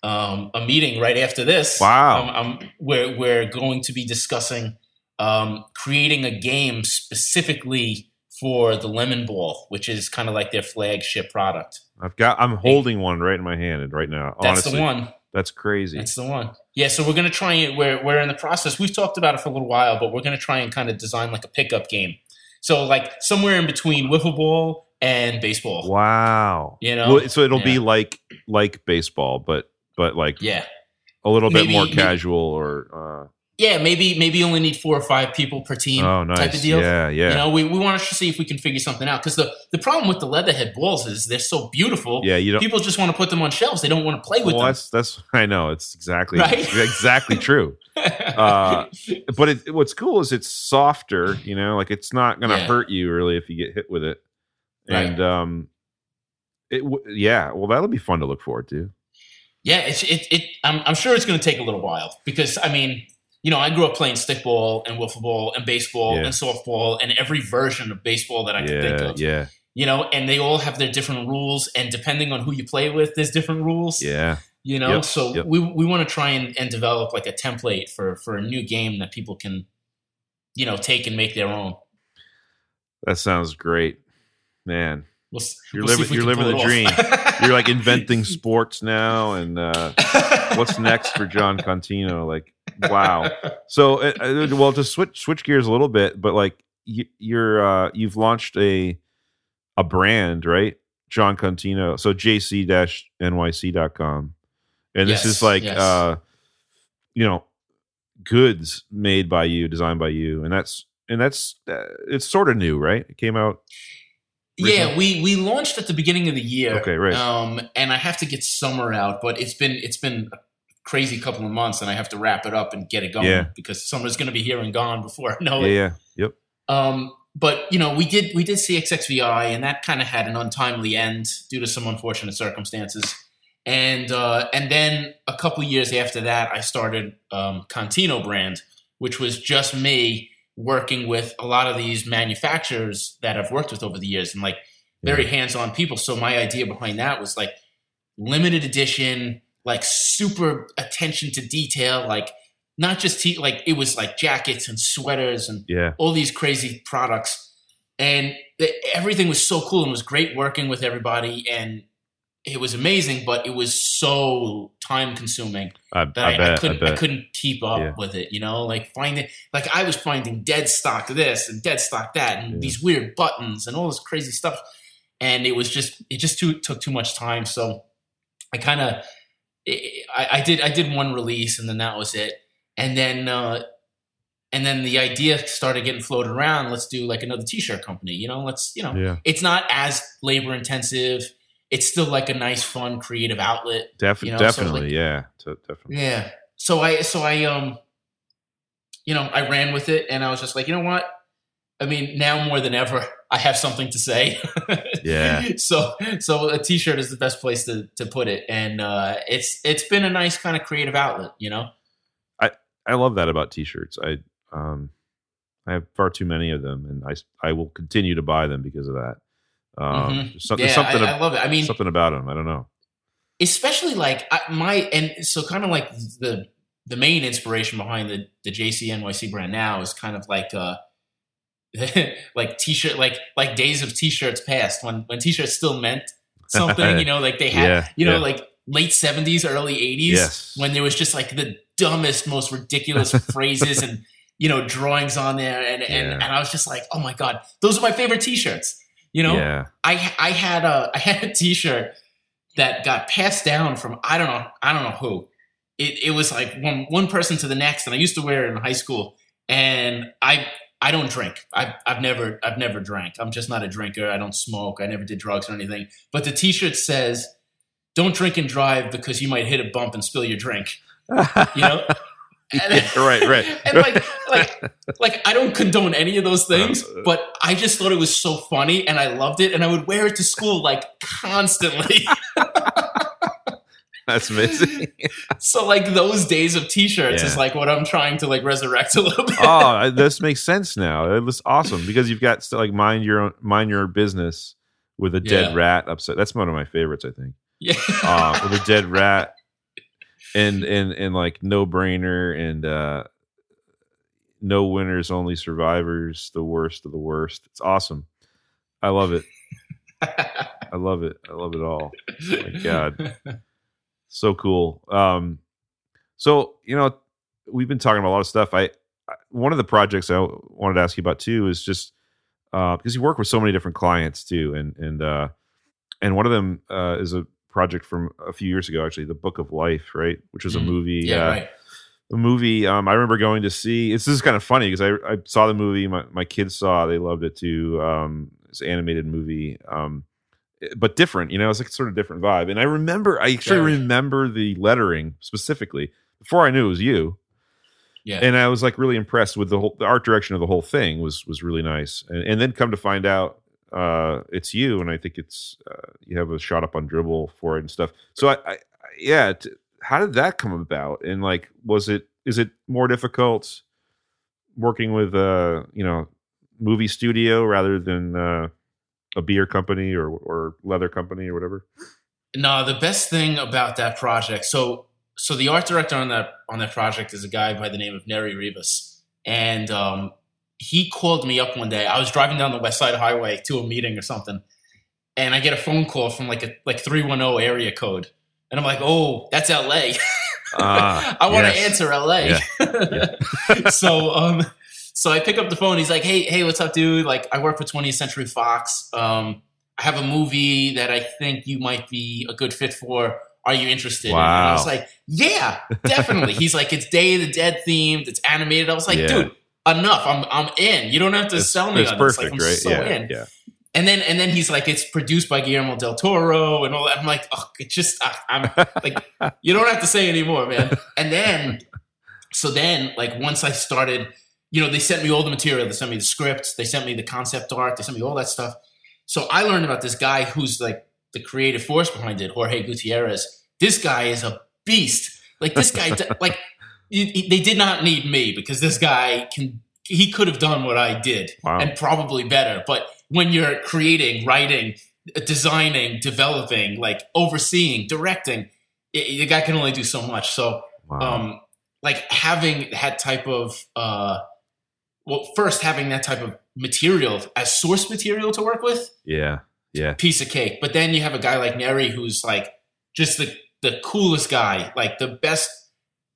A: um a meeting right after this.
B: Wow.
A: Um, um we're we're going to be discussing um creating a game specifically for the lemon ball, which is kind of like their flagship product.
B: I've got. I'm holding one right in my hand right now.
A: That's
B: honestly,
A: the one.
B: That's crazy.
A: That's the one. Yeah, so we're gonna try it. we're we're in the process. We've talked about it for a little while, but we're gonna try and kind of design like a pickup game. So like somewhere in between wiffle ball and baseball.
B: wow.
A: You know?
B: Well, so it'll be like like baseball, but but like
A: Yeah.
B: a little bit
A: Maybe-
B: more
A: maybe-
B: casual or.
A: Uh, Yeah, maybe maybe you only need four or five people per team
B: oh, nice.
A: type of deal.
B: Yeah, yeah.
A: You know, we, we want to see if we can figure something out. Because the, the problem with the leatherhead balls is they're so beautiful.
B: yeah, you don't.
A: People just want to put them on shelves. They don't want to play with
B: well,
A: them.
B: that's that's I know it's exactly
A: Right?
B: exactly true. uh, But it, what's cool is it's softer. You know, like it's not going to
A: Yeah.
B: hurt you really if you get hit with it.
A: Right.
B: And um, it w- yeah, well that'll be fun to look forward to.
A: Yeah, it's it. it I'm, I'm sure it's going to take a little while because I mean, you know, I grew up playing stickball and wiffle ball and baseball
B: Yeah.
A: and softball and every version of baseball that I can think of.
B: yeah,
A: You know, and they all have their different rules, and depending on who you play with, there's different rules.
B: yeah.
A: You know,
B: Yep,
A: so
B: yep.
A: we we want to try and, and develop like a template for for a new game that people can, you know, take and make their own.
B: That sounds great, man.
A: We'll,
B: You're
A: we'll
B: living- you're living the
A: dream.
B: You're like inventing sports now, and uh, what's next for Jon Contino? Like, wow. So, uh, uh, well, to switch switch gears a little bit, but like you, you're uh, you've launched a a brand, right? Jon Contino. So jc-nyc.com. And this
A: Yes,
B: is like
A: yes.
B: uh you know, goods made by you, designed by you. And that's and that's uh, it's sort of new, right? It came out
A: Yeah, we we launched at the beginning of the year.
B: Okay, right.
A: Um, and I have to get summer out, but it's been it's been a crazy couple of months, and I have to wrap it up and get it going
B: Yeah.
A: because summer's going to be here and gone before I know
B: Yeah,
A: it.
B: yeah. Yep.
A: Um, but you know, we did we did CXXVI, and that kind of had an untimely end due to some unfortunate circumstances. and uh, and then a couple years after that, I started um, Contino brand, which was just me working with a lot of these manufacturers that I've worked with over the years, and like very yeah. hands-on people. So my idea behind that was like limited edition, like super attention to detail, like not just te- like it was like jackets and sweaters and
B: yeah.
A: all these crazy products, and everything was so cool and was great working with everybody and it was amazing, but it was so time consuming
B: I,
A: that I, I, bet, I couldn't I, couldn't keep up yeah. with it. You know, like finding like I was finding dead stock this and dead stock that and yeah. these weird buttons and all this crazy stuff, and it was just it just too, took too much time. So I kind of I, I, did I did one release and then that was it, and then. uh and then the idea started getting floated around let's do like another t-shirt company you know let's you know
B: yeah.
A: it's not as labor intensive it's still like a nice, fun, creative outlet.
B: Def- you know? Definitely, so like, yeah, definitely.
A: Yeah. So I, so I, um, you know, I ran with it, and I was just like, you know what? I mean, now more than ever, I have something to say.
B: yeah.
A: So, so a t-shirt is the best place to to put it, and uh, it's it's been a nice kind of creative outlet, you know.
B: I I love that about t-shirts. I um I have far too many of them, and I I will continue to buy them because of that. Um, mm-hmm. something,
A: yeah,
B: something,
A: I, I, love it. I mean,
B: something about him. I don't know.
A: Especially like I, my and so kind of like the the main inspiration behind the the JC NYC brand now is kind of like uh like t-shirt like like days of t-shirts past when when t-shirts still meant something you know like they had yeah, you know yeah. like late 70s early 80s
B: yes.
A: when there was just like the dumbest most ridiculous phrases and you know drawings on there and, and yeah. and I was just like oh my god those are my favorite t-shirts you know. I I had a I had a T-shirt that got passed down from I don't know I don't know who. It it was like one one person to the next, and I used to wear it in high school. And I I don't drink. I've I've never I've never drank. I'm just not a drinker. I don't smoke. I never did drugs or anything. But the T-shirt says, "Don't drink and drive because you might hit a bump and spill your drink." You know.
B: And, yeah, right, right.
A: And like, like, like, I don't condone any of those things, uh, but I just thought it was so funny, and I loved it, and I would wear it to school like constantly.
B: That's amazing.
A: so, like, those days of T-shirts yeah. is like what I'm trying to like resurrect a little bit.
B: oh, this makes sense now. It was awesome because you've got to like mind your own, mind your business with a dead yeah. rat upside. That's one of my favorites, I think.
A: Yeah,
B: uh, with a dead rat and and and like no brainer and uh no winners only survivors the worst of the worst it's awesome i love it i love it i love it all oh my god so cool um so you know we've been talking about a lot of stuff i, I one of the projects i wanted to ask you about too is just uh because you work with so many different clients too and and uh and one of them uh is a project from a few years ago, actually, the Book of Life, right, which was a mm-hmm. movie.
A: Yeah, uh, right.
B: A movie. Um, I remember going to see. This is kind of funny because I, I saw the movie. My, my kids saw. They loved it too. Um, it's an animated movie. Um, but different. You know, it's like sort of different vibe. And I remember. I actually yeah. remember the lettering specifically before I knew it was you.
A: Yeah.
B: And I was like really impressed with the whole the art direction of the whole thing was was really nice. And, and then come to find out uh, it's you, and I think it's uh, you have a shot up on Dribbble for it and stuff. So I, I yeah, t- how did that come about? And like, was it is it more difficult working with a uh, you know movie studio rather than uh, a beer company or or leather company or whatever?
A: No, the best thing about that project. So so the art director on that on that project is a guy by the name of Neri Rivas, and um, he called me up one day. I was driving down the West Side Highway to a meeting or something, and I get a phone call from like a like three one zero area code, and I'm like, oh, that's L.A. Uh, ah, I want to yes. answer L.A. Yeah. Yeah. so um, so I pick up the phone. He's like, hey hey, what's up, dude? Like I work for 20th Century Fox. Um, I have a movie that I think you might be a good fit for. Are you interested?
B: Wow. And
A: I was like, yeah, definitely. He's like, it's Day of the Dead themed. It's animated. I was like, yeah. dude enough. I'm I'm in. You don't have to
B: it's,
A: sell me
B: it's
A: on
B: perfect,
A: this. Like, I'm
B: right?
A: so
B: yeah,
A: in.
B: Yeah.
A: And then and then he's like, it's produced by Guillermo del Toro and all that. I'm like, oh, it just I, I'm like, you don't have to say anymore, man. And then so then like once I started, you know, they sent me all the material. They sent me the scripts. They sent me the concept art. They sent me all that stuff. So I learned about this guy who's like the creative force behind it, Jorge Gutierrez. this guy is a beast. Like this guy, like they did not need me because this guy can. He could have done what I did
B: Wow.
A: and probably better. But when you're creating, writing, designing, developing, like overseeing, directing, i the guy can only do so much. So
B: Wow.
A: um, like having that type of uh, well, first having that type of material as source material to work with,
B: yeah. Yeah.
A: piece of cake. But then you have a guy like Neri who's like just the the coolest guy, like the best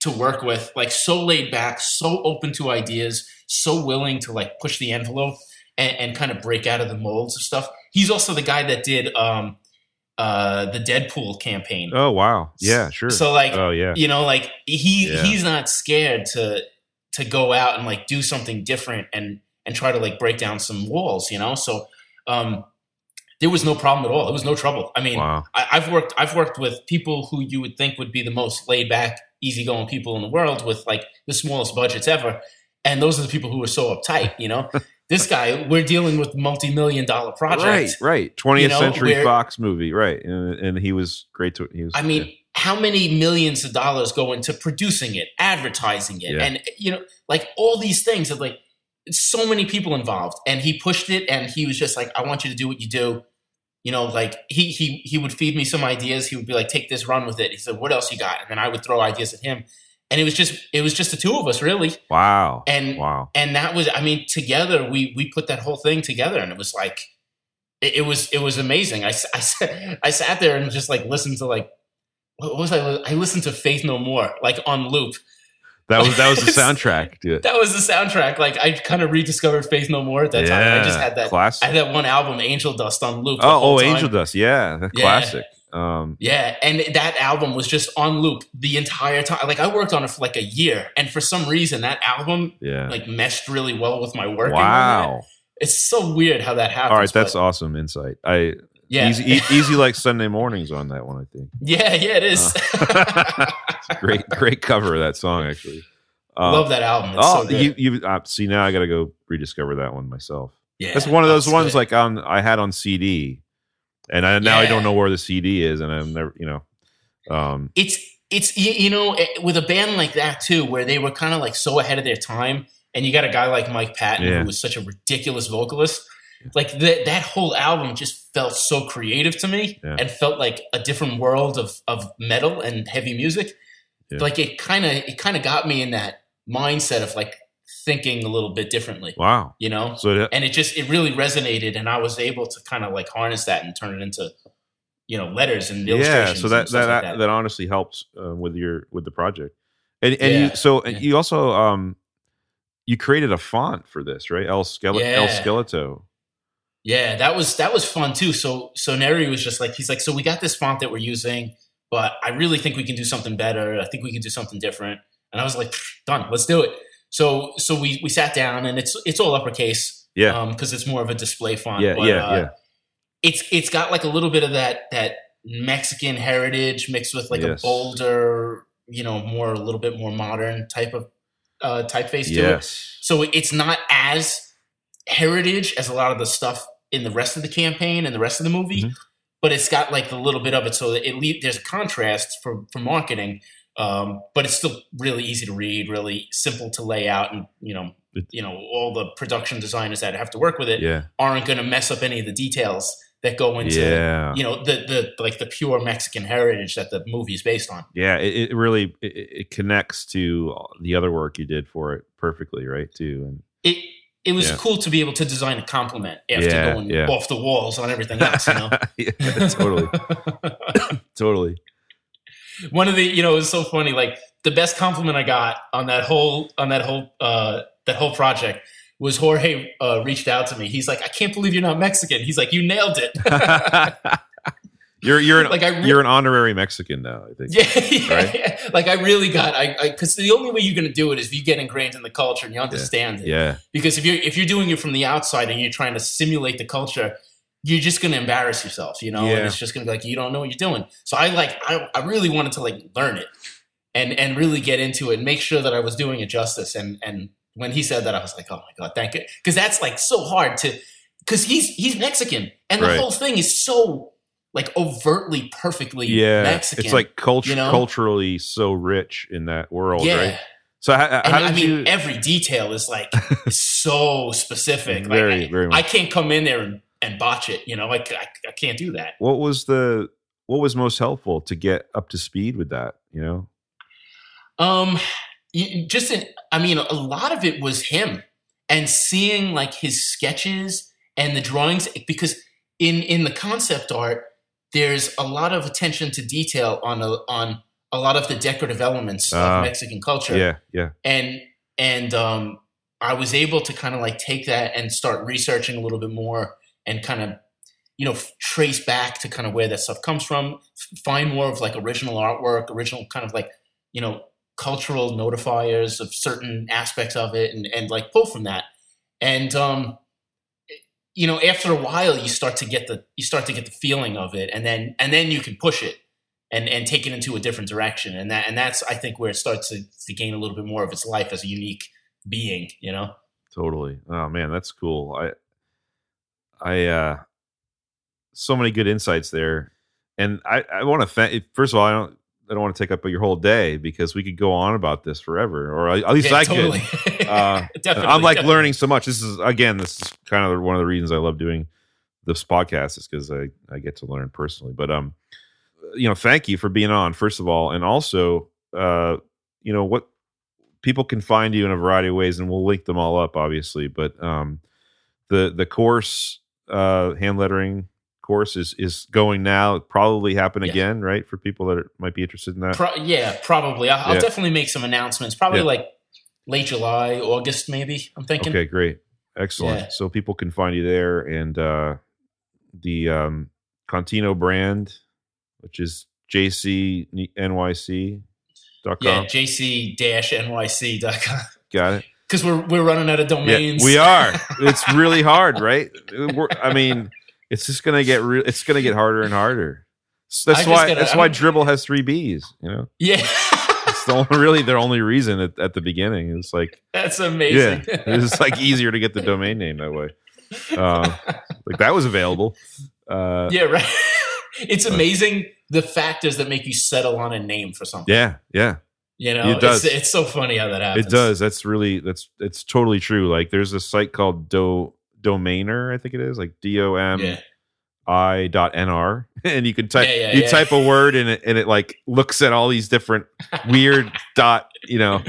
A: to work with, like so laid back, so open to ideas, so willing to like push the envelope and, and kind of break out of the molds of stuff. He's also the guy that did um, uh, the Deadpool campaign.
B: Oh wow. Yeah. Sure.
A: So like
B: oh yeah.
A: you know like he
B: Yeah.
A: he's not scared to to go out and like do something different and and try to like break down some walls you know so um there was no problem at all it was no trouble i mean
B: Wow.
A: I, i've worked i've worked with people who you would think would be the most laid back easygoing people in the world with like the smallest budgets ever and those are the people who are so uptight you know this guy we're dealing with multi-million dollar projects
B: Right. Right. 20th
A: you know,
B: century Fox movie. Right. And, and he was great to. He was.
A: I mean, how many millions of dollars go into producing it, advertising it,
B: Yeah.
A: and you know, like all these things of like so many people involved. And he pushed it, and he was just like, "I want you to do what you do." You know, like he he he would feed me some ideas. He would be like, "Take this, run with it." He said, "What else you got?" And then I would throw ideas at him, and it was just it was just the two of us really.
B: wow.
A: And
B: wow.
A: and that was i mean together we we put that whole thing together and it was like it, it was it was amazing I I sat there and just like listened to like what was i i listened to faith no more like on loop
B: That was that was the soundtrack
A: that was the soundtrack like i kind of rediscovered faith no more at that time i just had that
B: classic.
A: i had that one album angel dust on loop
B: oh, oh,
A: time.
B: Angel Dust. Yeah, the
A: Yeah.
B: classic. Um,
A: yeah and that album was just on loop the entire time like i worked on it for like a year and for some reason that album
B: yeah.
A: like meshed really well with my work and all that.
B: wow.
A: it's so weird how that happens
B: All right, that's awesome insight. I
A: Yeah.
B: easy, e- easy like Sunday mornings on that one. I think
A: Yeah, yeah, it is.
B: great, great cover of that song actually. Um,
A: Love that album. It's
B: oh,
A: so
B: you you uh, see now I got to go rediscover that one myself.
A: yeah,
B: That's one of those ones
A: good.
B: like on I had on CD, and I, now I don't know where the CD is, and I'm never you know. Um,
A: it's it's you, you know eh, with a band like that too, where they were kind of like so ahead of their time, and you got a guy like Mike Patton
B: Yeah.
A: who was such a ridiculous vocalist. Like that that whole album just felt so creative to me,
B: Yeah.
A: and felt like a different world of of metal and heavy music.
B: Yeah.
A: Like it kind of it kind of got me in that mindset of like thinking a little bit differently,
B: wow.
A: you know.
B: So that,
A: and it just it really resonated and i was able to kind of like harness that and turn it into you know letters and illustrations.
B: yeah, so that that,
A: like
B: that honestly helps uh, with your with the project, and and
A: Yeah,
B: you so and you also um you created a font for this right El Skele- El. Skeleto.
A: Yeah that was that was fun too so so neri was just like he's like so we got this font that we're using but i really think we can do something better i think we can do something different and i was like done let's do it so so we we sat down and it's it's all uppercase
B: Yeah,
A: um because it's more of a display font
B: yeah,
A: but,
B: yeah,
A: uh,
B: yeah.
A: it's it's got like a little bit of that that Mexican heritage mixed with like
B: Yes.
A: a bolder, you know, more a little bit more modern type of uh, typeface to it.
B: Yes.
A: So it's not as heritage as a lot of the stuff in the rest of the campaign and the rest of the movie,
B: Mhm.
A: but it's got like the little bit of it so that it le- there's a contrast for for marketing. Um, but it's still really easy to read, really simple to lay out, and you know,
B: It-
A: you know, all the production designers that have to work with it
B: Yeah.
A: aren't going to mess up any of the details that go into
B: Yeah.
A: you know the the like the pure Mexican heritage that the movie is based on.
B: Yeah, it, it really it, it connects to the other work you did for it perfectly, right? Too, and
A: It it was
B: Yeah.
A: cool to be able to design a compliment after
B: Yeah,
A: going
B: yeah.
A: off the walls on everything else. You know,
B: yeah, totally, totally.
A: One of the you know it was so funny. Like the best compliment I got on that whole on that whole uh, that whole project was Jorge uh, reached out to me. He's like, I can't believe you're not Mexican. He's like, you nailed it.
B: you're you're an,
A: like I re-
B: you're an honorary Mexican now. I think.
A: Yeah, yeah,
B: Right?
A: yeah. Like I really got I because the only way you're going to do it is if you get ingrained in the culture and you understand it.
B: Yeah,
A: Because if you're if you're doing it from the outside and you're trying to simulate the culture, you're just going to embarrass yourself, you know.
B: Yeah.
A: And it's just going to be like you don't know what you're doing. So I like I, I really wanted to like learn it and and really get into it and make sure that I was doing it justice. And and when he said that, I was like, oh my god, thank you, because that's like so hard to because he's he's Mexican and the
B: Right.
A: whole thing is so like overtly perfectly
B: yeah,
A: Mexican.
B: it's like culture
A: you know?
B: culturally so rich in that world,
A: yeah.
B: right? So how, how
A: I mean,
B: you?
A: every detail is like so specific.
B: Very,
A: like, I,
B: very much.
A: I can't come in there and, and botch it. You know, like I, I can't do that.
B: What was the what was most helpful to get up to speed with that? You know,
A: Um, just in, I mean, a lot of it was him and seeing like his sketches and the drawings because in in the concept art, there's a lot of attention to detail on a, on a lot of the decorative elements
B: Ah.
A: of Mexican culture.
B: yeah, yeah,
A: and and um, I was able to kind of like take that and start researching a little bit more and kind of you know trace back to kind of where that stuff comes from, find more of like original artwork, original kind of like you know cultural notifiers of certain aspects of it, and and like pull from that, and um, you know after a while you start to get the you start to get the feeling of it, and then and then you can push it and and take it into a different direction and that and that's i think where it starts to, to gain a little bit more of its life as a unique being you know
B: totally. Oh man, that's cool. I, I, uh, so many good insights there, and I, I want to thank. First of all, I don't, I don't want to take up your whole day because we could go on about this forever, or at least
A: Yeah,
B: I
A: totally.
B: could. Uh, I'm like
A: definitely.
B: learning so much. This is again, this is kind of one of the reasons I love doing this podcast is because I I get to learn personally. But um, you know, thank you for being on first of all, and also uh, you know what people can find you in a variety of ways, and we'll link them all up, obviously. But um, the the course uh hand lettering course is is going now. It'll probably happen
A: Yeah.
B: again, right? For people that are, might be interested in that.
A: Pro- yeah probably I'll, I'll definitely make some announcements probably
B: Yeah.
A: like late july august maybe i'm thinking
B: Okay, great. Excellent.
A: Yeah.
B: So people can find you there and uh the um Contino brand, which is jcnyc.com.
A: yeah jc-nyc.com
B: Got it.
A: because we're we're running out of
B: Yeah,
A: domains
B: we are. It's really hard, right? We're, I mean, it's just gonna get real it's gonna get harder and harder. So that's why
A: gotta-
B: that's
A: I'm-
B: why Dribbble has three B's, you know?
A: yeah
B: It's the only, really their only reason at, at the beginning. It's like
A: that's amazing
B: yeah, it's like easier to get the domain name that way. Um, like that was available. Uh,
A: yeah right it's amazing the factors that make you settle on a name for something
B: yeah, yeah,
A: You know,
B: It does.
A: It's, it's so funny how that happens.
B: it does. That's really that's it's totally true. Like there's a site called Do Domainr, I think it is, like D O M. I dot NR, and you can type
A: Yeah, yeah,
B: you
A: yeah.
B: type a word and it and it like looks at all these different weird dot you know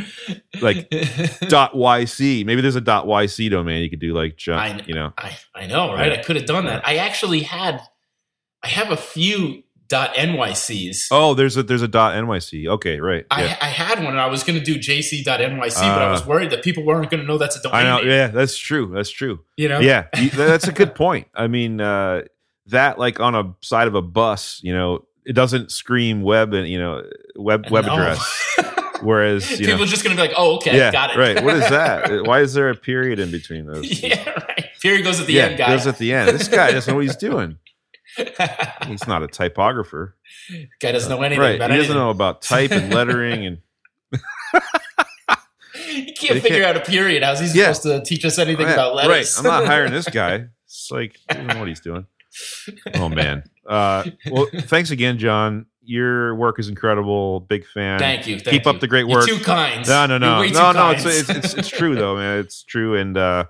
B: like dot YC. Maybe there's a dot YC domain you could do like jump,
A: I-
B: you know.
A: I, I know, right? I could have done that. I actually had, I have a few dot NYCs.
B: Oh, there's a there's a dot NYC. Okay, right.
A: I,
B: Yeah.
A: I had one and I was going to do jc.nyc, but I was
B: Ah.
A: worried that people weren't going to know that's a domain
B: I know.
A: name.
B: Yeah, that's true. That's true.
A: You know?
B: yeah that's a good point i mean uh that like on a side of a bus you know it doesn't scream web and you know web web
A: No.
B: address whereas you
A: people
B: know
A: are just going to be like, oh, okay,
B: yeah
A: got it.
B: right what is that why is there a period in between those
A: yeah, right. Period goes at the
B: yeah
A: end, guy.
B: goes at the end this guy doesn't know what he's doing he's not a typographer
A: guy doesn't know anything
B: right he
A: about
B: doesn't know about type and lettering and
A: He can't figure
B: can't-
A: out a period. How's he
B: Yeah.
A: supposed to teach us anything
B: right,
A: about
B: right
A: letters?
B: i'm not hiring this guy it's like he doesn't know what he's doing oh man uh well thanks again jon your work is incredible big fan
A: Thank you. Thank
B: Keep
A: you.
B: up the great
A: You're
B: work.
A: too kind.
B: No, no, no,
A: You're
B: no, no. It's, it's it's it's true though, man. It's true, and uh,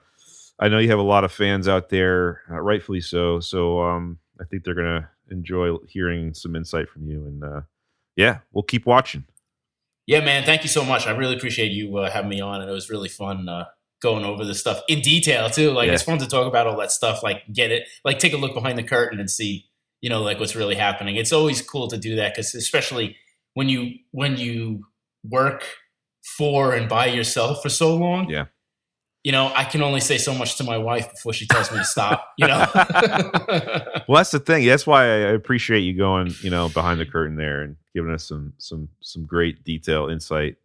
B: I know you have a lot of fans out there, uh, rightfully so. So um, I think they're gonna enjoy hearing some insight from you, and uh, yeah, we'll keep watching.
A: Yeah, man. Thank you so much. I really appreciate you uh, having me on, and it was really fun uh, going over this stuff in detail too. Like
B: Yeah.
A: it's fun to talk about all that stuff. Like get it, like take a look behind the curtain and see, you know, like what's really happening. It's always cool to do that because especially when you when you work for and by yourself for so long.
B: Yeah.
A: You know, I can only say so much to my wife before she tells me to stop. You know.
B: Well, that's the thing. That's why I appreciate you going, you know, behind the curtain there and giving us some some some great detail insight.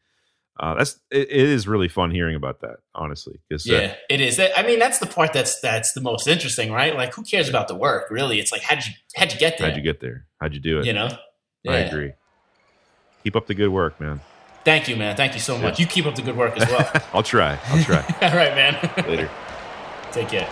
B: Uh, that's it, it is really fun hearing about that, honestly. Because
A: Yeah, it is. I mean, that's the part that's that's the most interesting, right? Like, who cares about the work? Really, it's like how'd you how'd you get there?
B: how'd you get there? How'd you do it?
A: You know.
B: I agree. Keep up the good work, man.
A: Thank you, man. Thank you so much. You keep up the good work as well.
B: I'll try. I'll try.
A: All right, man.
B: Later.
A: Take care.